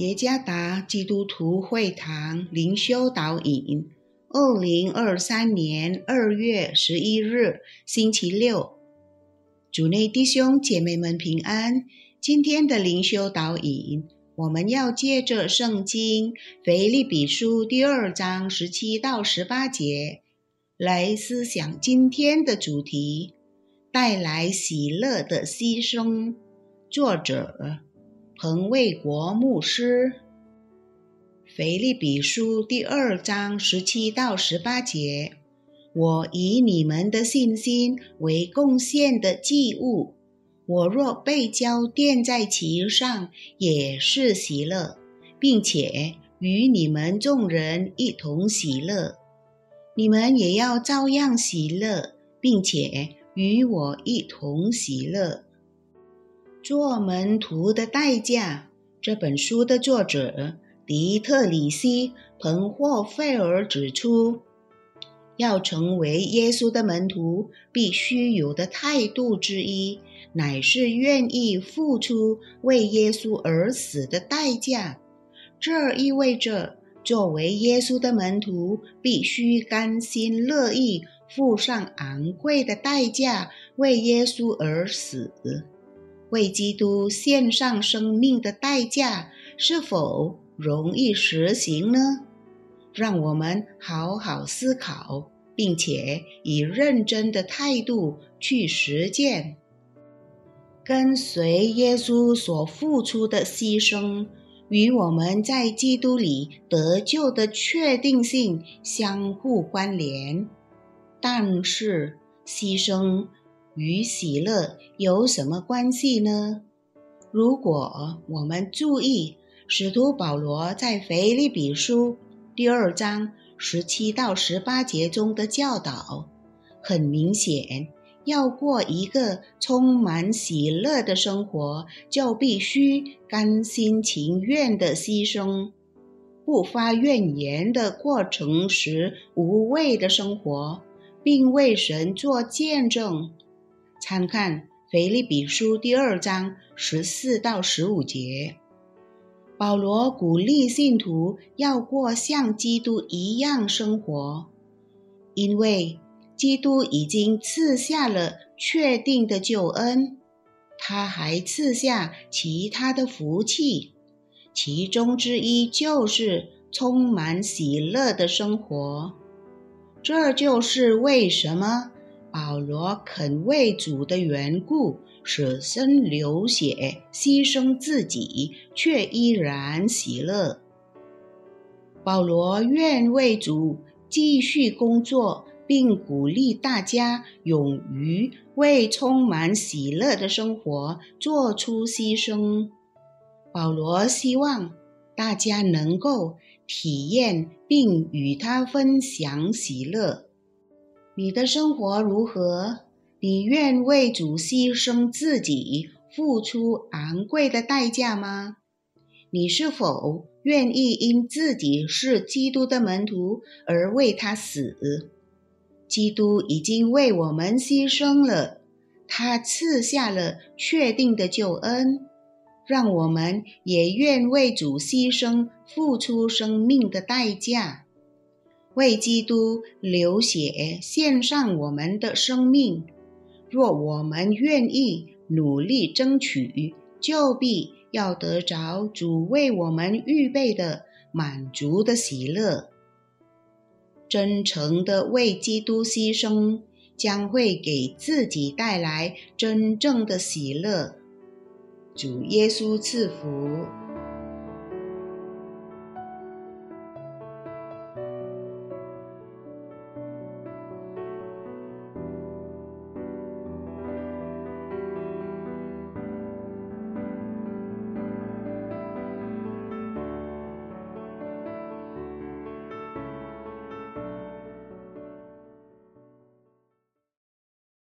耶加达基督徒会堂灵修导引，二零二三年二月十一日，星期六，主内弟兄姐妹们平安。今天的灵修导引，我们要借着圣经腓立比书第二章十七到十八节来思想今天的主题：带来喜乐的牺牲。作者。彭卫国牧师，《腓立比书》第二章十七到十八节：我以你们的信心为贡献的祭物，我若被交奠在其上，也是喜乐，并且与你们众人一同喜乐。你们也要照样喜乐，并且与我一同喜乐。做门徒的代价。这本书的作者迪特里希·彭霍费尔指出，要成为耶稣的门徒，必须有的态度之一，乃是愿意付出为耶稣而死的代价。这意味着，作为耶稣的门徒，必须甘心乐意付上昂贵的代价，为耶稣而死。为基督献上生命的代价是否容易实行呢？让我们好好思考，并且以认真的态度去实践。跟随耶稣所付出的牺牲，与我们在基督里得救的确定性相互关联。但是，牺牲。与喜乐有什么关系呢？如果我们注意使徒保罗在腓立比书第二章十七到十八节中的教导，很明显，要过一个充满喜乐的生活，就必须甘心情愿的牺牲，不发怨言的过诚实无畏的生活，并为神做见证。参看《腓立比书》第二章十四到十五节，保罗鼓励信徒要过像基督一样生活，因为基督已经赐下了确定的救恩，他还赐下其他的福气，其中之一就是充满喜乐的生活。这就是为什么。保罗肯为主的缘故舍身流血，牺牲自己，却依然喜乐。保罗愿为主继续工作，并鼓励大家勇于为充满喜乐的生活做出牺牲。保罗希望大家能够体验并与他分享喜乐。你的生活如何？你愿为主牺牲自己，付出昂贵的代价吗？你是否愿意因自己是基督的门徒而为他死？基督已经为我们牺牲了，他赐下了确定的救恩，让我们也愿为主牺牲，付出生命的代价。为基督流血，献上我们的生命。若我们愿意努力争取，就必要得着主为我们预备的满足的喜乐。真诚的为基督牺牲，将会给自己带来真正的喜乐。主耶稣赐福。